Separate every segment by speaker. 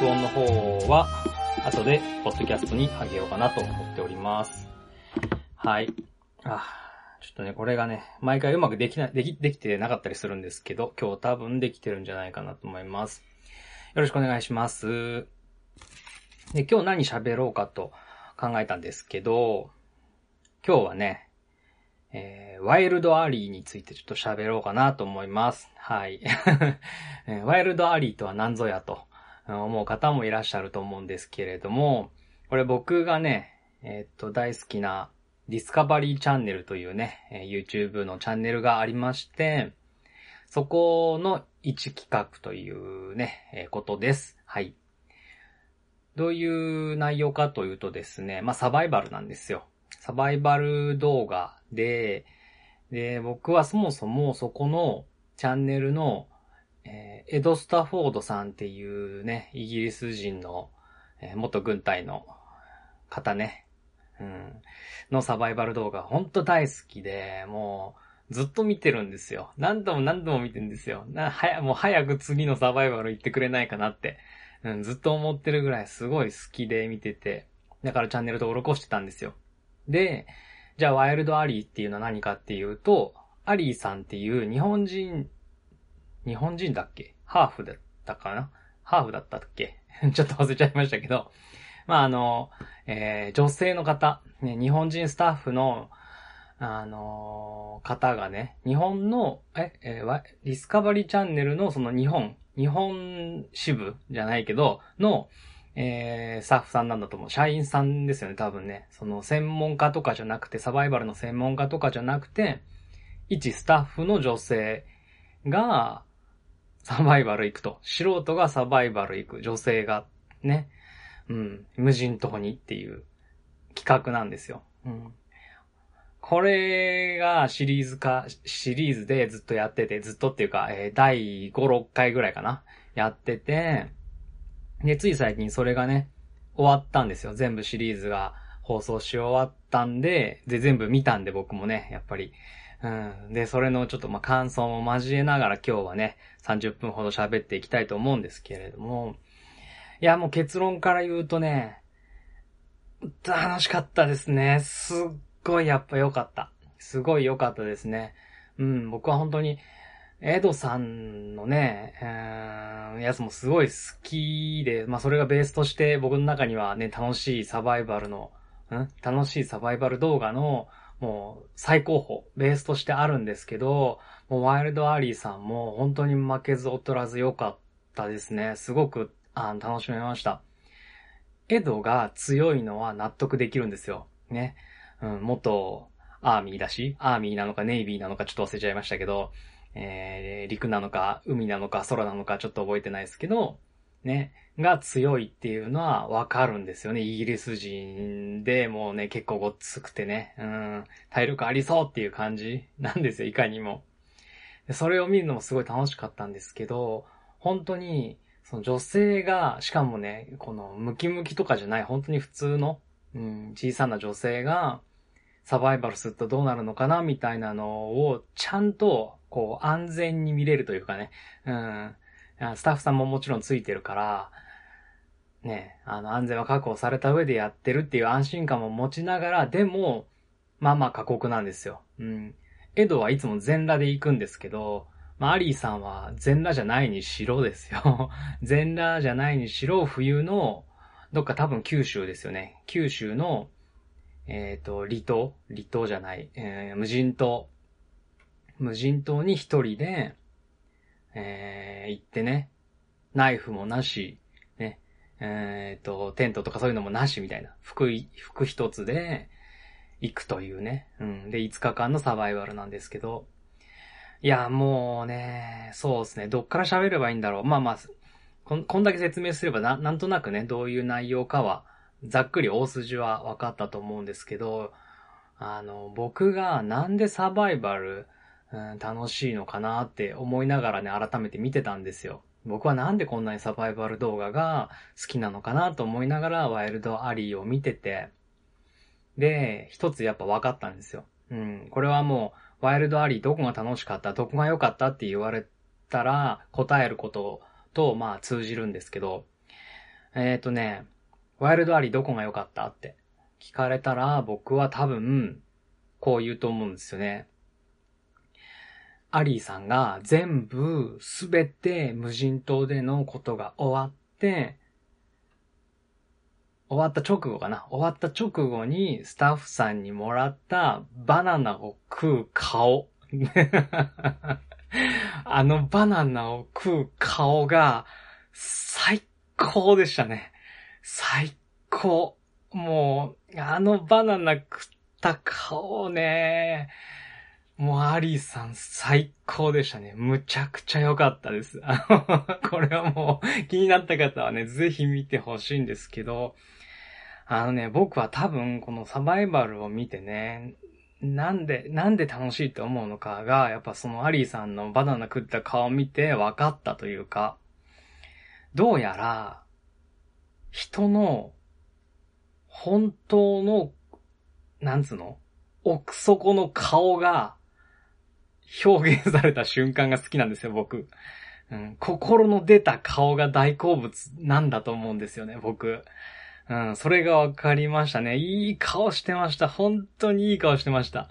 Speaker 1: 録音の方は、後で、ポッドキャストにあげようかなと思っております。はい。あ、ちょっとね、これがね、毎回うまくできない、でき、できてなかったりするんですけど、今日多分できてるんじゃないかなと思います。よろしくお願いします。で、今日何喋ろうかと考えたんですけど、今日はね、えー、ワイルドアリーについてちょっと喋ろうかなと思います。はい。ワイルドアリーとは何ぞやと思う方もいらっしゃると思うんですけれども、これ僕がね、えっと、大好きなディスカバリーチャンネルというね、YouTube のチャンネルがありまして、そこの一企画というね、えことです。はい。どういう内容かというとですね、まあサバイバルなんですよ。サバイバル動画で、で、僕はそもそもそこのチャンネルの、えーエド・スタフォードさんっていうね、イギリス人の、えー元軍隊の方ね、うん、のサバイバル動画、ほんと大好きで、もう、ずっと見てるんですよ。何度も何度も見てるんですよ。な、はや、もう早く次のサバイバル行ってくれないかなって、うん、ずっと思ってるぐらいすごい好きで見てて、だからチャンネル登録をしてたんですよ。で、じゃあワイルドアリーっていうのは何かっていうと、アリーさんっていう日本人、日本人だっけ？ハーフだったかな？ハーフだったっけ？ちょっと忘れちゃいましたけど、まあ、あの、えー女性の方、ね、日本人スタッフの、あの方がね、日本の、え、えーディスカバリーチャンネルのその日本、日本支部じゃないけど、の、えースタッフさんなんだと思う。社員さんですよね、多分ね。その専門家とかじゃなくて、サバイバルの専門家とかじゃなくて、一スタッフの女性が、サバイバル行くと。素人がサバイバル行く。女性が、ね。うん。無人島にっていう企画なんですよ。うん。これがシリーズ化、シリーズでずっとやってて、ずっとっていうか、えー第5、6回ぐらいかな。やってて、で、つい最近それがね、終わったんですよ。全部シリーズが放送し終わったんで、で、全部見たんで僕もね、やっぱり。うん。で、それのちょっとまあ感想も交えながら今日はね、30分ほど喋っていきたいと思うんですけれども、いや、もう結論から言うとね、楽しかったですね。すっごいやっぱ良かった。すごい良かったですね。うん、僕は本当に、エドさんのね、えーやつもすごい好きで、まあそれがベースとして僕の中にはね、楽しいサバイバルの、ん楽しいサバイバル動画の、もう最高峰、ベースとしてあるんですけど、もうワイルドアリーさんも本当に負けず劣らず良かったですね。すごくあの楽しめました。エドが強いのは納得できるんですよ。ね。うん、元アーミーだし、アーミーなのかネイビーなのかちょっと忘れちゃいましたけど、えー、陸なのか海なのか空なのかちょっと覚えてないですけど、ね、が強いっていうのはわかるんですよね。イギリス人でもうね、結構ごっつくてね、うん、体力ありそうっていう感じなんですよ、いかにも。それを見るのもすごい楽しかったんですけど、本当に、その女性が、しかもね、このムキムキとかじゃない、本当に普通の、うん、小さな女性が、サバイバルするとどうなるのかなみたいなのを、ちゃんと、こう、安全に見れるというかね、うん、スタッフさんももちろんついてるから、ね、あの、安全は確保された上でやってるっていう安心感も持ちながら、でも、まあまあ過酷なんですよ。うん。エドはいつも全裸で行くんですけど、まあ、アリーさんは全裸じゃないにしろですよ。全裸じゃないにしろ、冬の、どっか多分九州ですよね。九州の、えっ、と、離島？離島じゃない、えー無人島。無人島に一人で、えー行ってね、ナイフもなし、ね、えっ、と、テントとかそういうのもなしみたいな。服、服一つで行くというね。うん。で、5日間のサバイバルなんですけど、いや、もうね、そうですね。どっから喋ればいいんだろう。まあまあ、こんこんだけ説明すればな、なんとなくね、どういう内容かは、ざっくり大筋は分かったと思うんですけど、あの、僕がなんでサバイバル、うん、楽しいのかなって思いながらね、改めて見てたんですよ。僕はなんでこんなにサバイバル動画が好きなのかなと思いながら、ワイルドアリーを見てて、で、一つやっぱ分かったんですよ。うん、これはもう、ワイルドアリーどこが楽しかった、どこが良かったって言われたら、答えることと、まあ通じるんですけど、えっ、ー、とね、ワイルドアリーどこが良かったって聞かれたら、僕は多分、こう言うと思うんですよね。アリーさんが全部すべて無人島でのことが終わって、終わった直後かな。終わった直後にスタッフさんにもらったバナナを食う顔。あのバナナを食う顔が最高でしたね。最高。もう、あのバナナ食った顔ね。もうアリーさん最高でしたね。むちゃくちゃ良かったです。これはもう気になった方はね、ぜひ見てほしいんですけど、あのね、僕は多分このサバイバルを見てね、なんで、なんで楽しいと思うのかが、やっぱそのアリーさんのバナナ食った顔を見て分かったというか、どうやら、人の、本当の、なんつうの奥底の顔が、表現された瞬間が好きなんですよ、僕。うん、心の出た顔が大好物なんだと思うんですよね、僕。うん、それがわかりましたね。いい顔してました。本当にいい顔してました。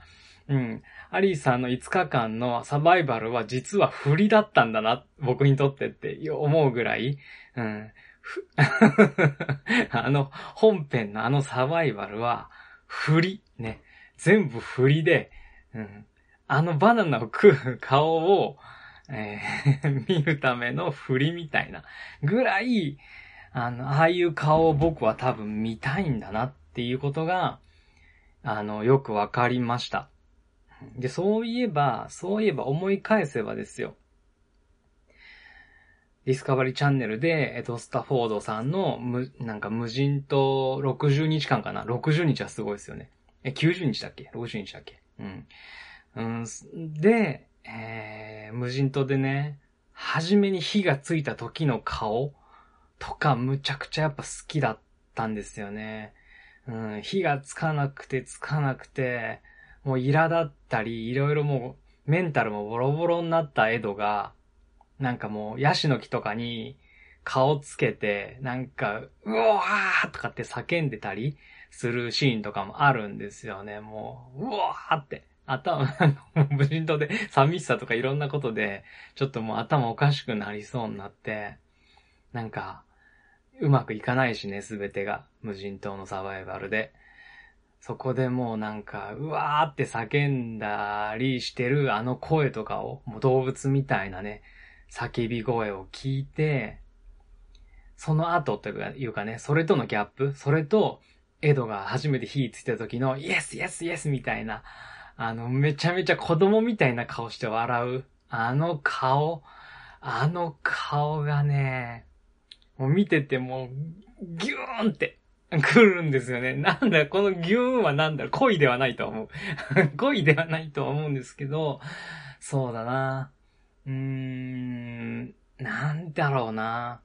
Speaker 1: うん。アリーさんの5日間のサバイバルは実は振りだったんだな、僕にとってって思うぐらい、うん。あの、本編のあのサバイバルは、振り、ね。全部振りで、うん。あのバナナを食う顔を、えー、見るための振りみたいなぐらい、あの、ああいう顔を僕は多分見たいんだなっていうことが、あの、よくわかりました。で、そういえば、そういえば思い返せばですよ。ディスカバリーチャンネルで、えっと、スタフォードさんの、む、なんか無人島60日間かな ?60 日はすごいですよね。え、90日だっけ ?60 日だっけ？うん。うん、で、えー、無人島でね、初めに火がついた時の顔とかむちゃくちゃやっぱ好きだったんですよね。うん、火がつかなくてつかなくて、もう苛だったり、いろいろもうメンタルもボロボロになったエドが、なんかもうヤシの木とかに顔つけて、なんか、うわーとかって叫んでたりするシーンとかもあるんですよね。もう、うわーって。頭、無人島で寂しさとかいろんなことで、ちょっともう頭おかしくなりそうになって、なんか、うまくいかないしね、すべてが。無人島のサバイバルで。そこでもうなんか、うわーって叫んだりしてるあの声とかを、もう動物みたいなね、叫び声を聞いて、その後というかね、それとのギャップ、それと、エドが初めて火ついた時の、イエスイエスイエスみたいな、あの、めちゃめちゃ子供みたいな顔して笑う、あの顔、あの顔がね、もう見ててもう、ギューンって来るんですよね。なんだ、このギューンはなんだ、恋ではないと思う。恋ではないと思うんですけど、そうだな。うーん、なんだろうな。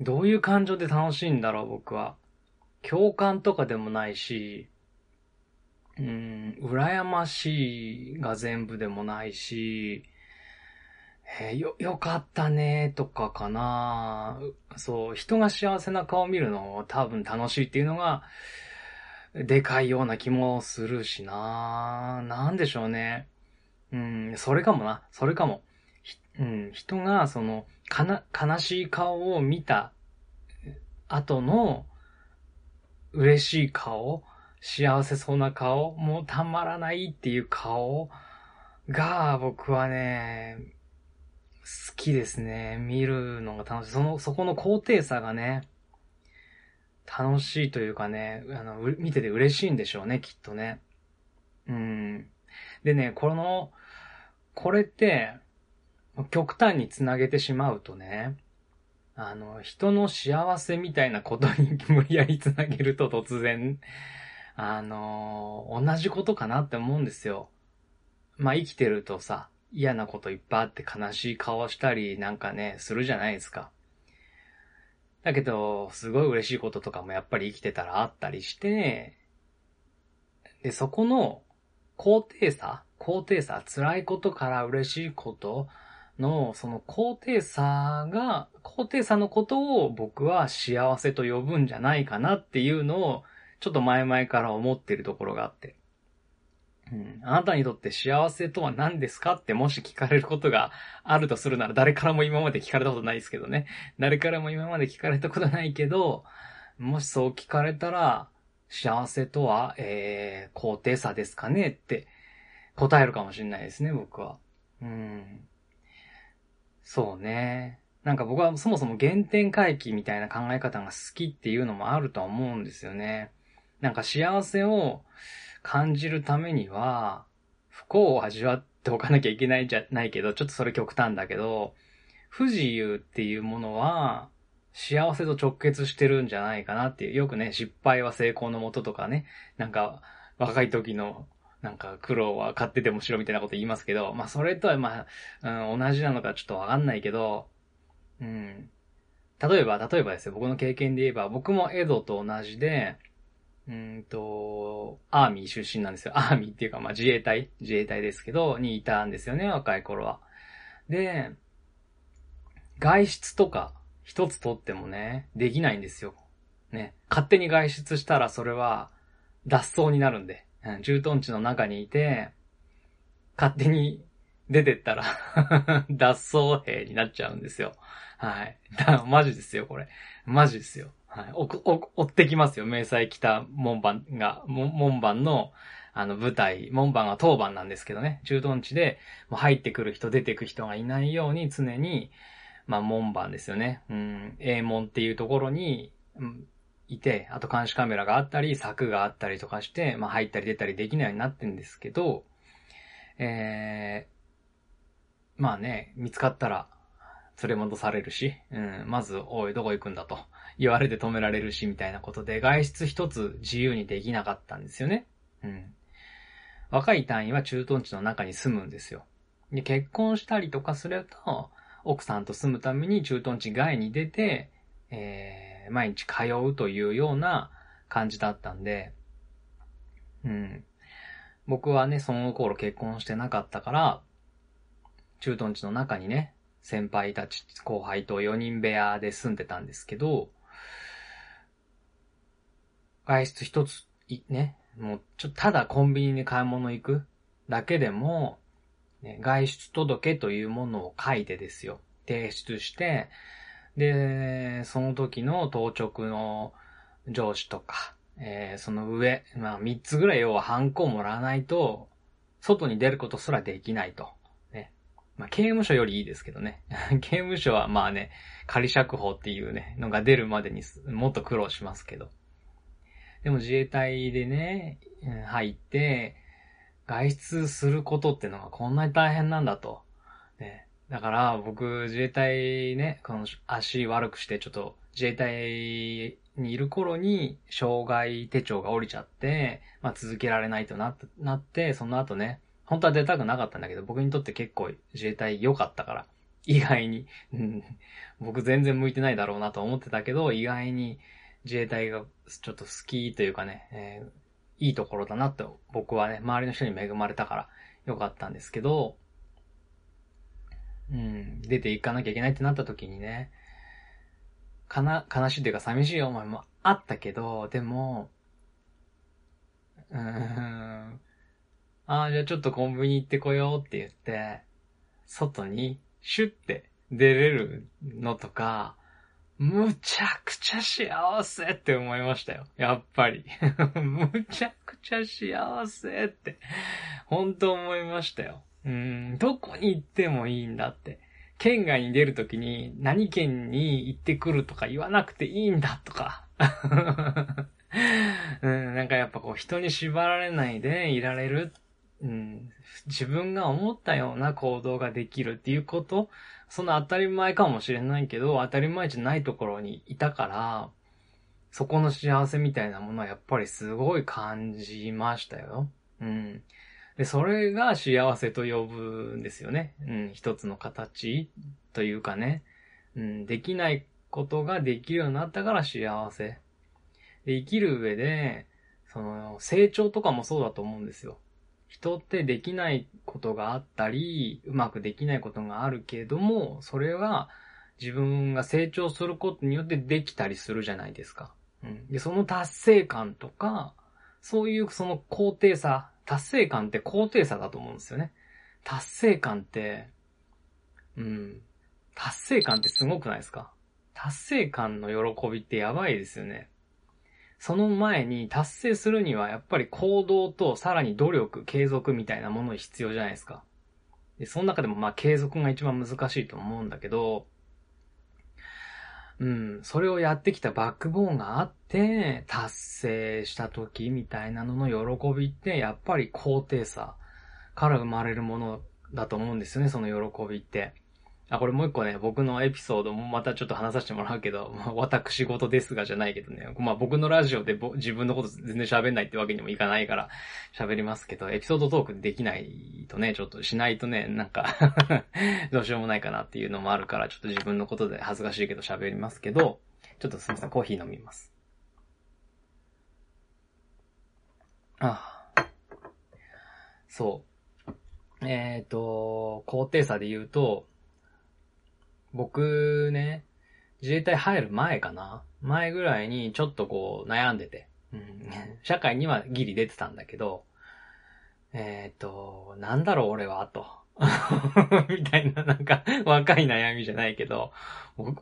Speaker 1: どういう感情で楽しいんだろう、僕は。共感とかでもないし、うん、羨ましいが全部でもないし、えー、よ、よかったねとかかなそう、人が幸せな顔を見るのを多分楽しいっていうのが、でかいような気もするしななんでしょうね。うん、それかもな。それかも。うん、人が、その、かな、悲しい顔を見た後の、嬉しい顔、幸せそうな顔、もうたまらないっていう顔が、僕はね、好きですね。見るのが楽しい。その、そこの高低差がね、楽しいというかね、あの、見てて嬉しいんでしょうね、きっとね。うん。でね、この、これって、極端につなげてしまうとね、あの、人の幸せみたいなことに無理やりつなげると突然、あの、同じことかなって思うんですよ。まあ、生きてるとさ、嫌なこといっぱいあって悲しい顔したりなんかね、するじゃないですか。だけど、すごい嬉しいこととかもやっぱり生きてたらあったりして、で、そこの高低差高低差辛いことから嬉しいことの、その高低差が、高低差のことを僕は幸せと呼ぶんじゃないかなっていうのを、ちょっと前々から思ってるところがあって。うん、あなたにとって幸せとは何ですかってもし聞かれることがあるとするなら、誰からも今まで聞かれたことないですけどね。誰からも今まで聞かれたことないけど、もしそう聞かれたら、幸せとは、えー、高低差ですかねって答えるかもしれないですね、僕は。うん。そうね。なんか僕はそもそも原点回帰みたいな考え方が好きっていうのもあるとは思うんですよね。なんか幸せを感じるためには、不幸を味わっておかなきゃいけないじゃないけど、ちょっとそれ極端だけど、不自由っていうものは、幸せと直結してるんじゃないかなっていう。よくね、失敗は成功のもととかね、なんか、若い時のなんか苦労は買っててもしろみたいなこと言いますけど、まあそれとはまあ、うん、同じなのかちょっとわかんないけど、うん。例えば、例えばですよ、僕の経験で言えば、僕もエドと同じで、うんと、アーミー出身なんですよ。アーミーっていうか、まあ自衛隊、自衛隊ですけど、にいたんですよね、若い頃は。で、外出とか、一つとってもね、できないんですよ。ね。勝手に外出したらそれは、脱走になるんで。うん駐屯地の中にいて、勝手に出てったら 脱走兵になっちゃうんですよ。はい。マジですよ、これ。マジですよ。はい。お、お、追ってきますよ、明細北門番が、門番の、あの、舞台、門番は当番なんですけどね、駐屯地で、もう入ってくる人、出てく人がいないように常に、まあ、門番ですよね。うん、A 門っていうところに、うんいて、あと監視カメラがあったり、柵があったりとかして、まあ入ったり出たりできないようになってんですけど、えー、まあね、見つかったら連れ戻されるし、うん、まず、おい、どこ行くんだと。言われて止められるし、みたいなことで、外出一つ自由にできなかったんですよね。うん。若い隊員は駐屯地の中に住むんですよ。で、結婚したりとかすると、奥さんと住むために駐屯地外に出て、えー毎日通うというような感じだったんで、うん。僕はね、その頃結婚してなかったから、駐屯地の中にね、先輩たち、後輩と4人部屋で住んでたんですけど、外出一つ、いね、もう、ちょ、ただコンビニに買い物行くだけでも、ね、外出届というものを書いてですよ。提出して、で、その時の当直の上司とか、えー、その上、まあ3つぐらい要はハンコをもらわないと、外に出ることすらできないと。ね。まあ刑務所よりいいですけどね。刑務所はまあね、仮釈放っていうね、のが出るまでにもっと苦労しますけど。でも自衛隊でね、入って、外出することってのがこんなに大変なんだと。ね、だから僕自衛隊ね、この足悪くしてちょっと自衛隊にいる頃に障害手帳が降りちゃって、まあ続けられないとなっ、なって、その後ね、本当は出たくなかったんだけど、僕にとって結構自衛隊良かったから、意外に、僕全然向いてないだろうなと思ってたけど、意外に自衛隊がちょっと好きというかね、えー、いいところだなと僕はね、周りの人に恵まれたから良かったんですけど、うん、出ていかなきゃいけないってなった時にね、かな、悲しいというか寂しい思いもあったけど、でも、うーん、ああ、じゃあちょっとコンビニ行ってこようって言って、外にシュッて出れるのとか、むちゃくちゃ幸せって思いましたよ。やっぱり。むちゃくちゃ幸せって、本当思いましたよ。うん、どこに行ってもいいんだって。県外に出るときに何県に行ってくるとか言わなくていいんだとか。うん、なんかやっぱこう人に縛られないでいられる、うん、自分が思ったような行動ができるっていうこと、その当たり前かもしれないけど、当たり前じゃないところにいたから、そこの幸せみたいなものはやっぱりすごい感じましたよ。うん。で、それが幸せと呼ぶんですよね。うん、一つの形というかね。うん、できないことができるようになったから幸せ。で、生きる上で、その、成長とかもそうだと思うんですよ。人ってできないことがあったり、うまくできないことがあるけれども、それは自分が成長することによってできたりするじゃないですか。うん。で、その達成感とか、そういうその高低差、達成感って高低差だと思うんですよね。達成感って、うん。達成感ってすごくないですか？達成感の喜びってやばいですよね。その前に達成するにはやっぱり行動とさらに努力、継続みたいなもの必要じゃないですか。で、その中でもまあ継続が一番難しいと思うんだけど、うん、それをやってきたバックボーンがあって、達成した時みたいなのの喜びって、やっぱり高低差から生まれるものだと思うんですよね、その喜びって。あ、これもう一個ね、僕のエピソードもまたちょっと話させてもらうけど、まあ、私事ですがじゃないけどね。まあ僕のラジオで自分のこと全然喋んないってわけにもいかないから喋りますけど、エピソードトークできないとね、ちょっとしないとね、なんか どうしようもないかなっていうのもあるから、ちょっと自分のことで恥ずかしいけど喋りますけど、ちょっとすみません、コーヒー飲みます。ああ。そう。えっ、ー、と、高低差で言うと、僕ね、自衛隊入る前かな？前ぐらいにちょっとこう悩んでて。うん、社会にはギリ出てたんだけど、えっ、ー、と、なんだろう俺は、と。みたいな、なんか、若い悩みじゃないけど、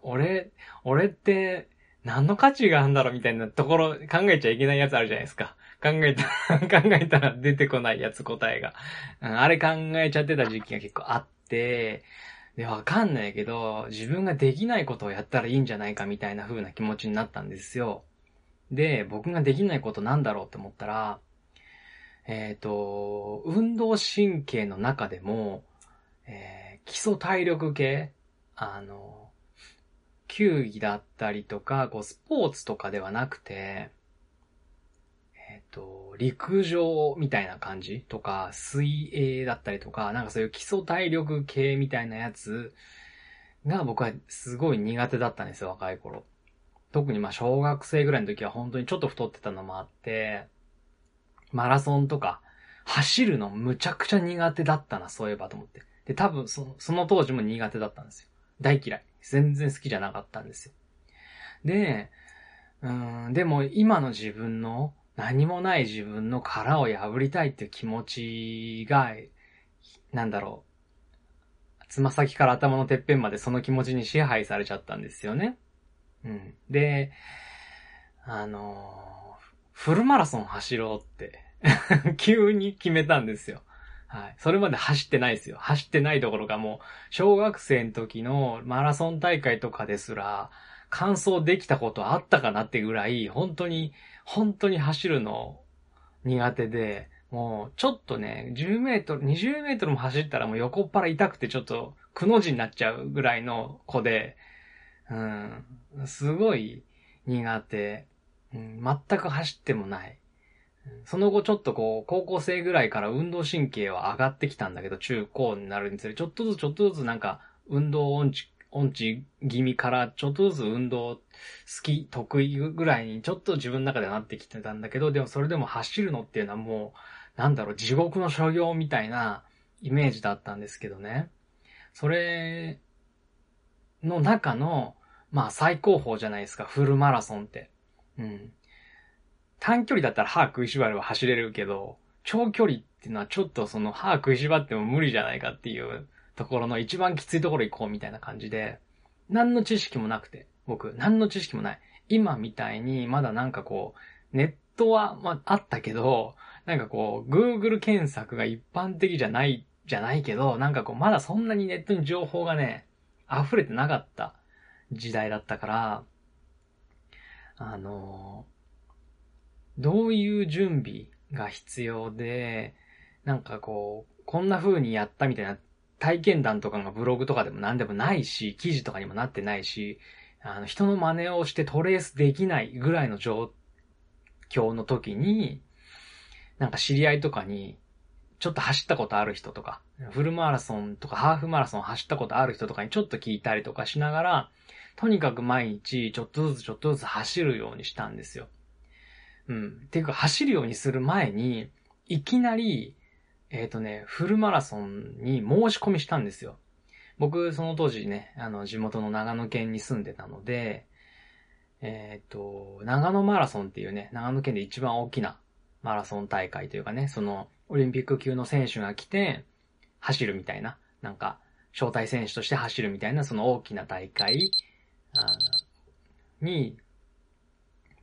Speaker 1: 俺、俺って、何の価値があるんだろう？みたいなところ考えちゃいけないやつあるじゃないですか。考えた 考えたら出てこないやつ答えが。あれ考えちゃってた時期が結構あって、で、わかんないけど、自分ができないことをやったらいいんじゃないかみたいな風な気持ちになったんですよ。で、僕ができないことなんだろうって思ったら、えっ、ー、と、運動神経の中でも、えー、基礎体力系、あの、球技だったりとか、こう、スポーツとかではなくて、と、陸上みたいな感じとか、水泳だったりとか、なんかそういう基礎体力系みたいなやつが僕はすごい苦手だったんですよ、若い頃。特にまあ小学生ぐらいの時は本当にちょっと太ってたのもあって、マラソンとか、走るのむちゃくちゃ苦手だったな、そういえばと思って。で、多分そその当時も苦手だったんですよ。大嫌い。全然好きじゃなかったんですよ。で、うん、でも今の自分の何もない自分の殻を破りたいっていう気持ちが、なんだろう。つま先から頭のてっぺんまでその気持ちに支配されちゃったんですよね。うん。で、あのフルマラソン走ろうって 急に決めたんですよ。はい。それまで走ってないですよ。走ってないどころかもう、小学生の時のマラソン大会とかですら、完走できたことあったかなってぐらい、本当に本当に走るの苦手で、もうちょっとね、10メートル、20メートルも走ったらもう横っ腹痛くてちょっとくの字になっちゃうぐらいの子で、うん、すごい苦手、うん、全く走ってもない。その後ちょっとこう、高校生ぐらいから運動神経は上がってきたんだけど、中高になるにつれ、ちょっとずつちょっとずつなんか、運動音痴音痴気味からちょっとずつ運動好き、得意ぐらいにちょっと自分の中ではなってきてたんだけど、でもそれでも走るのっていうのはもう、なんだろう、地獄の所業みたいなイメージだったんですけどね。それの中の、まあ最高峰じゃないですか、フルマラソンって。うん。短距離だったら歯食いしばれば走れるけど、長距離っていうのはちょっとその歯食いしばっても無理じゃないかっていうところの一番きついところ行こうみたいな感じで、何の知識もなくて、僕、何の知識もない。今みたいに、まだなんかこう、ネットは、まあ、あったけど、なんかこう、Google 検索が一般的じゃない、じゃないけど、なんかこう、まだそんなにネットに情報がね、溢れてなかった時代だったから、あのどういう準備が必要で、なんかこう、こんな風にやったみたいな体験談とかがブログとかでも何でもないし、記事とかにもなってないし、あの、人の真似をしてトレースできないぐらいの状況の時に、なんか知り合いとかに、ちょっと走ったことある人とか、フルマラソンとかハーフマラソン走ったことある人とかにちょっと聞いたりとかしながら、とにかく毎日ちょっとずつちょっとずつ走るようにしたんですよ。うん。ていうか走るようにする前に、いきなりえっ、ー、とね、フルマラソンに申し込みしたんですよ。僕、その当時ね、あの、地元の長野県に住んでたので、えっ、ー、と、長野マラソンっていうね、長野県で一番大きなマラソン大会というかね、その、オリンピック級の選手が来て、走るみたいな、なんか、招待選手として走るみたいな、その大きな大会に、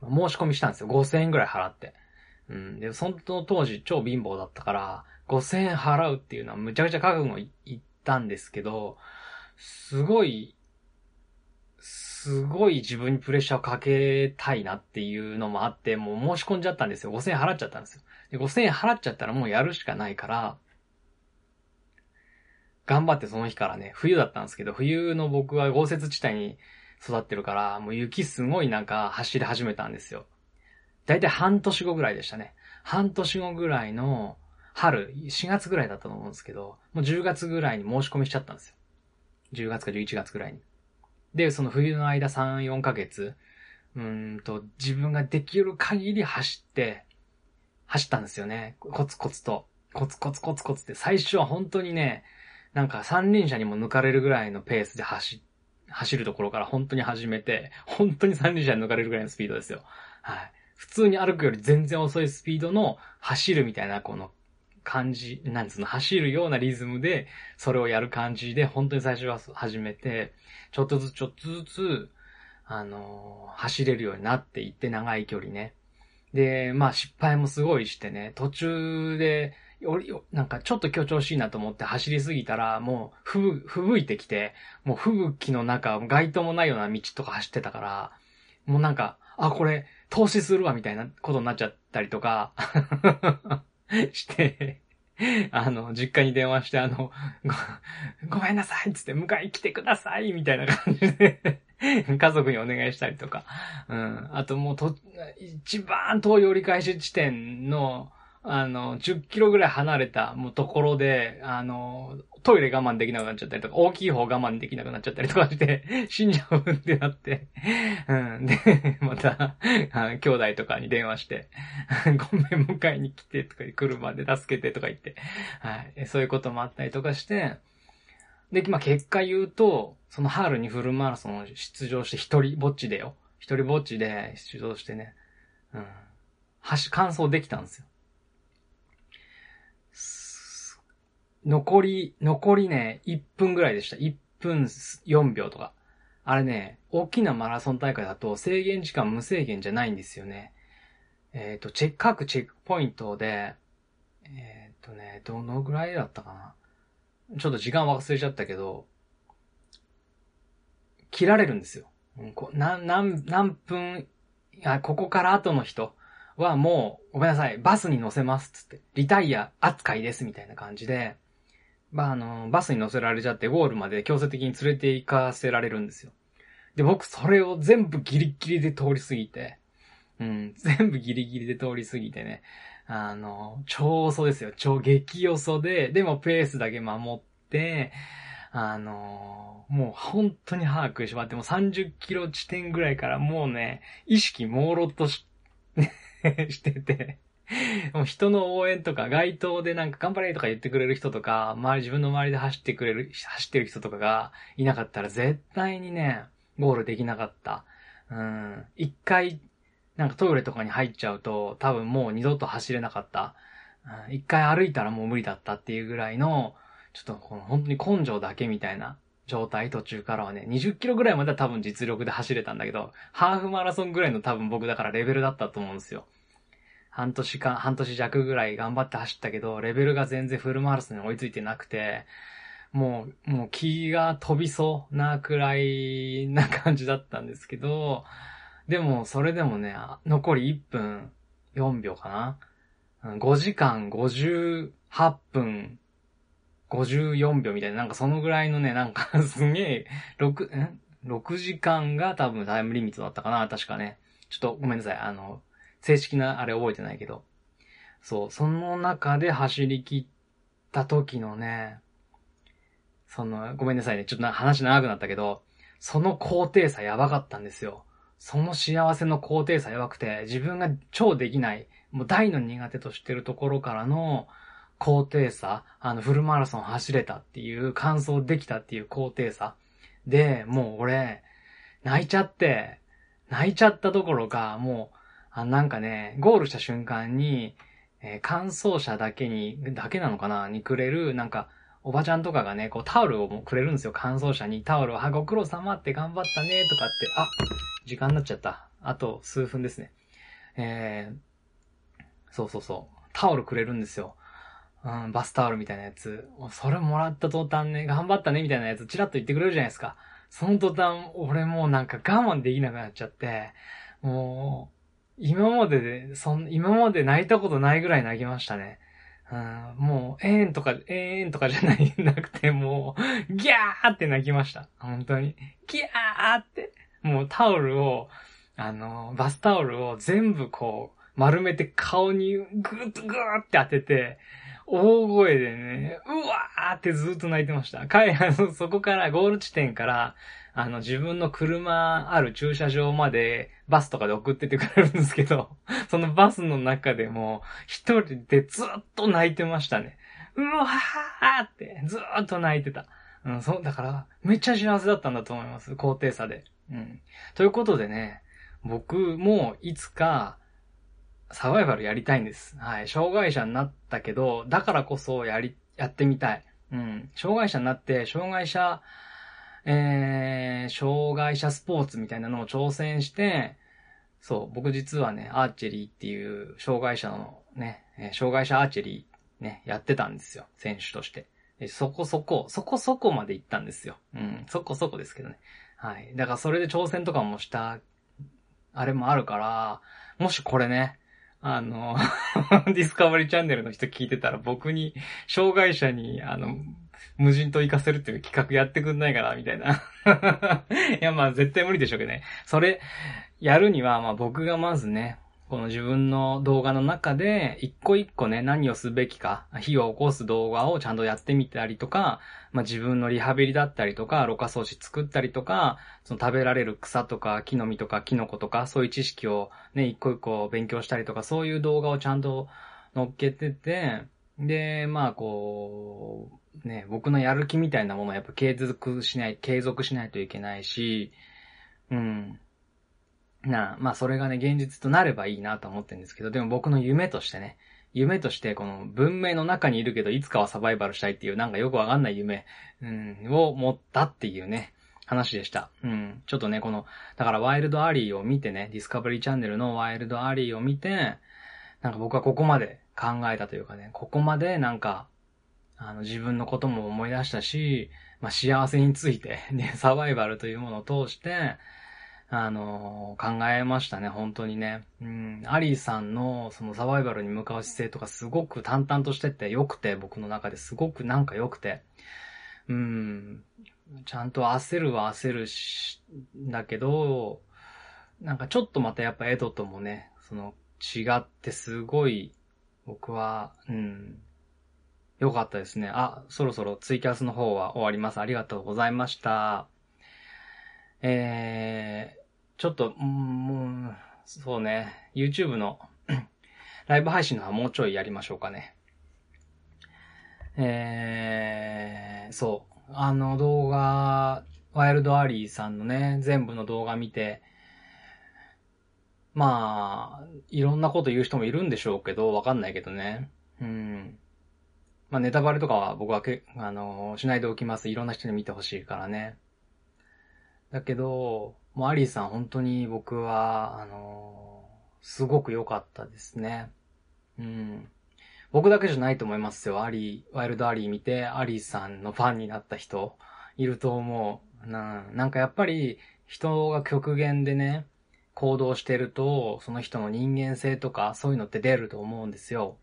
Speaker 1: 申し込みしたんですよ。5000円ぐらい払って。うん。で、その当時超貧乏だったから、5000円払うっていうのはむちゃくちゃ覚悟いったんですけど、すごい、すごい自分にプレッシャーをかけたいなっていうのもあって、もう申し込んじゃったんですよ。5000円払っちゃったんですよ。で、5000円払っちゃったらもうやるしかないから、頑張ってその日からね、冬だったんですけど、冬の僕は豪雪地帯に育ってるから、もう雪すごいなんか走り始めたんですよ。だいたい半年後ぐらいでしたね。半年後ぐらいの春、4月ぐらいだったと思うんですけど、もう10月ぐらいに申し込みしちゃったんですよ。10月か11月ぐらいに。で、その冬の間3、4ヶ月、うんと、自分ができる限り走って、走ったんですよね。コツコツと。コツコツコツコツって、最初は本当にね、なんか三輪車にも抜かれるぐらいのペースで走、走るところから本当に始めて、本当に三輪車に抜かれるぐらいのスピードですよ。はい。普通に歩くより全然遅いスピードの走るみたいなこの感じ、なんつうの、走るようなリズムで、それをやる感じで、本当に最初は始めて、ちょっとずつちょっとずつ、あのー、走れるようになっていって、長い距離ね。で、まあ失敗もすごいしてね、途中で、よりなんかちょっと今日調子いなと思って走りすぎたら、もう、ふぶ、吹雪いてきて、もう吹雪の中、街灯もないような道とか走ってたから、もうなんか、あ、これ、投資するわ、みたいなことになっちゃったりとか して、あの、実家に電話して、あの、ご、ごめんなさいっつって、迎え来てくださいみたいな感じで 家族にお願いしたりとか。うん。あともうと、一番遠い折り返し地点の、あの、10キロぐらい離れた、もうところで、あの、トイレ我慢できなくなっちゃったりとか、大きい方我慢できなくなっちゃったりとかして、死んじゃうってなって、うん。で、また、兄弟とかに電話して、ごめん、迎えに来てとか、車で助けてとか言って、はい。そういうこともあったりとかして、で、まあ、結果言うと、その春にフルマラソンを出場して一人ぼっちでよ。一人ぼっちで出場してね、うん。走、完走できたんですよ。残り、残りね、1分ぐらいでした。1分4秒とか。あれね、大きなマラソン大会だと制限時間無制限じゃないんですよね。えっ、ー、と、チェック、各チェックポイントで、えっ、ー、とね、どのぐらいだったかな。ちょっと時間忘れちゃったけど、切られるんですよ。何、何、何分、あ、ここから後の人はもう、ごめんなさい、バスに乗せますつって、リタイア扱いですみたいな感じで、まあ、あの、バスに乗せられちゃってゴールまで強制的に連れて行かせられるんですよ。で、僕それを全部ギリギリで通り過ぎて、うん、全部ギリギリで通り過ぎてね、あの、超遅ですよ。超激遅で、でもペースだけ守って、あのもう本当に把握しまって、もう30キロ地点ぐらいからもうね、意識朦朧とし、してて、もう人の応援とか、街頭でなんか頑張れとか言ってくれる人とか、周り、自分の周りで走ってくれる、走ってる人とかがいなかったら絶対にね、ゴールできなかった。うん。一回、なんかトイレとかに入っちゃうと、多分もう二度と走れなかった。うん、一回歩いたらもう無理だったっていうぐらいの、ちょっとこの本当に根性だけみたいな状態途中からはね、20キロぐらいまでは多分実力で走れたんだけど、ハーフマラソンぐらいの多分僕だからレベルだったと思うんですよ。半年間、半年弱ぐらい頑張って走ったけど、レベルが全然フルマラソンに追いついてなくて、もう、もう気が飛びそうなくらいな感じだったんですけど、でも、それでもね、残り1分4秒かな ?5 時間58分54秒みたいな、なんかそのぐらいのね、なんか すげえ、6、ん ?6 時間が多分タイムリミットだったかな確かね。ちょっとごめんなさい。あの、正式なあれ覚えてないけど。そう、その中で走り切った時のね、その、ごめんなさいね。ちょっと話長くなったけど、その高低差やばかったんですよ。その幸せの高低差やばくて、自分が超できない、もう大の苦手としてるところからの、高低差、あの、フルマラソン走れたっていう、完走できたっていう高低差。で、もう俺、泣いちゃって、泣いちゃったどころか、もう、あなんかね、ゴールした瞬間に、えー、乾燥車だけに、だけなのかなにくれる、なんか、おばちゃんとかがね、こうタオルをもくれるんですよ。乾燥車にタオルを、あ、ご苦労様って頑張ったね、とかって、あ、時間になっちゃった。あと数分ですね。えー、そうそうそう。タオルくれるんですよ。うん、バスタオルみたいなやつ。それもらった途端ね、頑張ったねみたいなやつチラッと言ってくれるじゃないですか。その途端、俺もうなんか我慢できなくなっちゃって、もう、今までで、そん、今まで泣いたことないぐらい泣きましたね。うん、もう、えーんとか、えーんとかじゃない、なくて、もう、ギャーって泣きました。本当に。ギャーって。もうタオルを、あの、バスタオルを全部こう、丸めて顔にぐーっとぐーって当てて、大声でね、うわーってずっと泣いてました。かい、あの、そこから、ゴール地点から、あの、自分の車ある駐車場まで、バスとかで送ってってくれるんですけど、そのバスの中でも、一人でずっと泣いてましたね。うわーって、ずっと泣いてた。うん、そう、だから、めっちゃ幸せだったんだと思います。高低差で。うん。ということでね、僕もいつか、サバイバルやりたいんです。はい。障害者になったけど、だからこそやり、やってみたい。うん。障害者になって、障害者、えー、障害者スポーツみたいなのを挑戦して、そう、僕実はね、アーチェリーっていう障害者のね、障害者アーチェリーね、やってたんですよ。選手として。そこそこ、そこそこまで行ったんですよ。うん、そこそこですけどね。はい。だからそれで挑戦とかもした、あれもあるから、もしこれね、あの ディスカバリーチャンネルの人聞いてたら僕に、障害者に、あの、無人島行かせるっていう企画やってくんないかな、みたいな。いや、まあ絶対無理でしょうけどね。それ、やるには、まあ僕がまずね、この自分の動画の中で、一個一個ね、何をすべきか、火を起こす動画をちゃんとやってみたりとか、まあ自分のリハビリだったりとか、ろ過装置作ったりとか、その食べられる草とか、木の実とか、キノコとか、そういう知識をね、一個一個勉強したりとか、そういう動画をちゃんと乗っけてて、で、まあこう、ね、僕のやる気みたいなものはやっぱ継続しない、継続しないといけないし、うん。なあまあそれがね、現実となればいいなと思ってるんですけど、でも僕の夢としてね、夢としてこの文明の中にいるけど、いつかはサバイバルしたいっていうなんかよくわかんない夢、うん、を持ったっていうね、話でした。うん。ちょっとね、この、だからワイルドアリーを見てね、ディスカバリーチャンネルのワイルドアリーを見て、なんか僕はここまで考えたというかね、ここまでなんか、あの自分のことも思い出したし、まあ幸せについて、ね、サバイバルというものを通して、あのー、考えましたね、本当にね。うん、アリーさんのそのサバイバルに向かう姿勢とかすごく淡々としてて良くて、僕の中ですごくなんか良くて。うん、ちゃんと焦るは焦るし、だけど、なんかちょっとまたやっぱエドともね、その違ってすごい、僕は、うん、良かったですね。あ、そろそろツイキャスの方は終わります。ありがとうございました。えー、ちょっと、うん、もう、そうね、YouTube の ライブ配信のはもうちょいやりましょうかね。えー、そう。あの動画、ワイルドアリーさんのね、全部の動画見て、まあ、いろんなこと言う人もいるんでしょうけど、わかんないけどね。うん。まあ、ネタバレとかは僕はけ、あの、しないでおきます。いろんな人に見てほしいからね。だけど、もうアリーさん本当に僕は、あの、すごく良かったですね。うん。僕だけじゃないと思いますよ。アリー、ワイルドアリー見て、アリーさんのファンになった人、いると思う。ななんかやっぱり、人が極限でね、行動してると、その人の人間性とか、そういうのって出ると思うんですよ。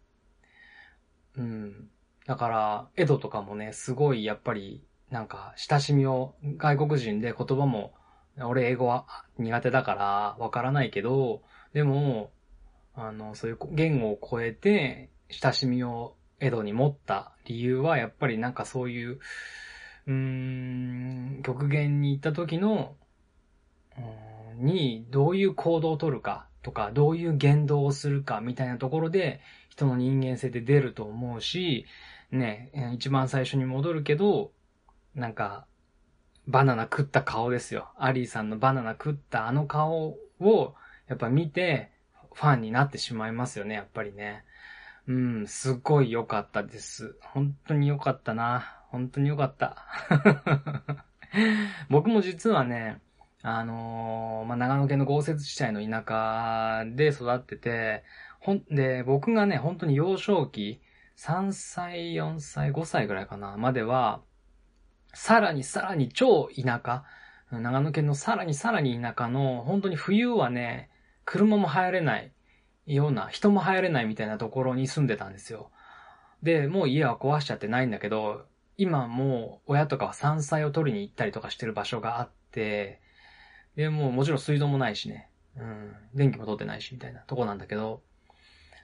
Speaker 1: うん。だから、エドとかもね、すごいやっぱりなんか、親しみを、外国人で言葉も、俺英語は苦手だからわからないけど、でも、あの、そういう言語を超えて、親しみをエドに持った理由は、やっぱりなんかそういう、うーん、極限に行った時の、に、どういう行動を取るかとか、どういう言動をするかみたいなところで、人の人間性って出ると思うし、ね、一番最初に戻るけど、なんか、バナナ食った顔ですよ。アリーさんのバナナ食ったあの顔を、やっぱ見て、ファンになってしまいますよね、やっぱりね。うん、すごい良かったです。本当に良かったな。本当に良かった。僕も実はね、あのー、まあ、長野県の豪雪地帯の田舎で育ってて、ほん、で、僕がね、本当に幼少期、3歳、4歳、5歳ぐらいかな、までは、さらにさらに超田舎、長野県のさらにさらに田舎の、本当に冬はね、車も入れないような、人も入れないみたいなところに住んでたんですよ。で、もう家は壊しちゃってないんだけど、今もう親とかは山菜を取りに行ったりとかしてる場所があって、で、もうもちろん水道もないしね、うん、電気も通ってないしみたいなとこなんだけど、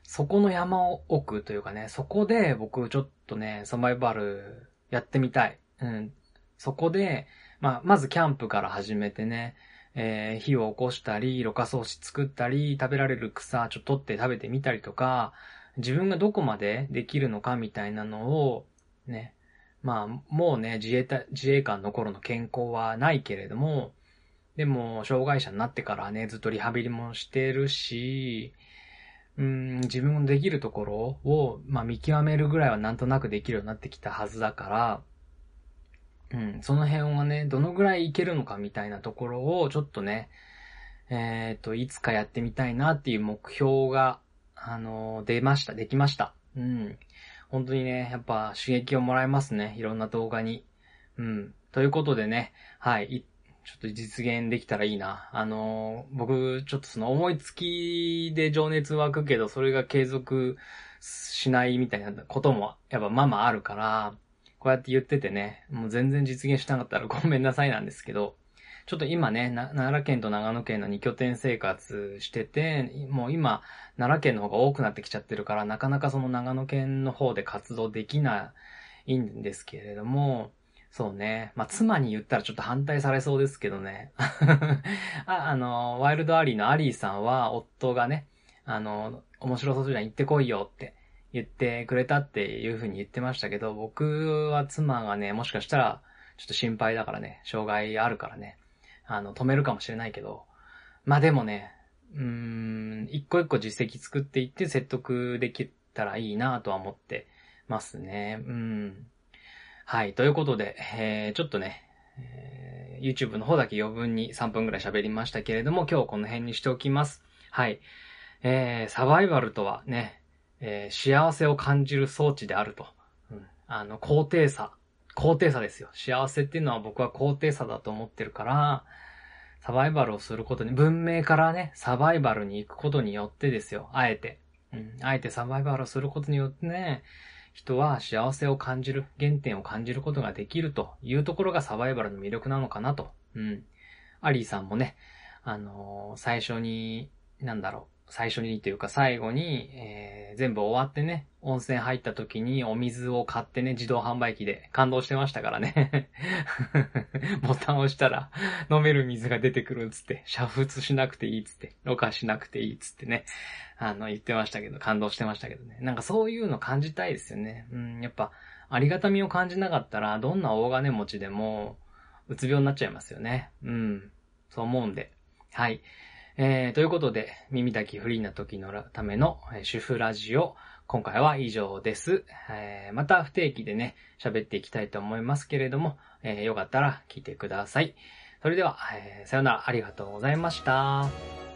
Speaker 1: そこの山を奥というかね、そこで僕ちょっとね、サバイバルやってみたい。うん。そこで、まあ、まずキャンプから始めてね、えー、火を起こしたり、ろ過装置作ったり、食べられる草ちょっと取って食べてみたりとか、自分がどこまでできるのかみたいなのを、ね、まあ、もうね、自衛隊、自衛官の頃の健康はないけれども、でも、障害者になってからね、ずっとリハビリもしてるし、うん、自分のできるところを、まあ、見極めるぐらいはなんとなくできるようになってきたはずだから、うん、その辺はね、どのぐらいいけるのかみたいなところを、ちょっとね、えっ、ー、と、いつかやってみたいなっていう目標が、あのー、出ました、できました。うん。本当にね、やっぱ刺激をもらえますね。いろんな動画に。うん。ということでね、はい、ちょっと実現できたらいいな。あの、僕、ちょっとその思いつきで情熱湧くけど、それが継続しないみたいなことも、やっぱまあまああるから、こうやって言っててね、もう全然実現しなかったら ごめんなさいなんですけど、ちょっと今ね、奈良県と長野県の2拠点生活してて、もう今、奈良県の方が多くなってきちゃってるから、なかなかその長野県の方で活動できないんですけれども、そうね。まあ、妻に言ったらちょっと反対されそうですけどね。あ、あの、ワイルドアリーのアリーさんは、夫がね、あの、面白そうじゃん行ってこいよって言ってくれたっていう風に言ってましたけど、僕は妻がね、もしかしたら、ちょっと心配だからね、障害あるからね、あの、止めるかもしれないけど、まあでもね、うーん、一個一個実績作っていって説得できたらいいなとは思ってますね。うん。はい。ということで、えー、ちょっとね、えー、YouTube の方だけ余分に3分くらい喋りましたけれども、今日この辺にしておきます。はい。えー、サバイバルとはね、えー、幸せを感じる装置であると。うん、あの、高低差。高低差ですよ。幸せっていうのは僕は高低差だと思ってるから、サバイバルをすることに、文明からね、サバイバルに行くことによってですよ。あえて。うん、あえてサバイバルをすることによってね、人は幸せを感じる、原点を感じることができるというところがサバイバルの魅力なのかなと。うん。アリーさんもね、あのー、最初に、なんだろう、最初にというか最後に、えー、全部終わってね、温泉入った時にお水を買ってね、自動販売機で感動してましたからね。ボタンを押したら飲める水が出てくるっつって、煮沸しなくていいっつって、ろ過しなくていいっつってね、あの、言ってましたけど、感動してましたけどね。なんかそういうの感じたいですよね。うん、やっぱ、ありがたみを感じなかったら、どんな大金持ちでも、うつ病になっちゃいますよね。うん。そう思うんで。はい。えー、ということで、耳だけフリーな時のための、えー、主婦ラジオ、今回は以上です。えー、また不定期でね、喋っていきたいと思いますけれども、えー、よかったら聞いてください。それでは、えー、さよならありがとうございました。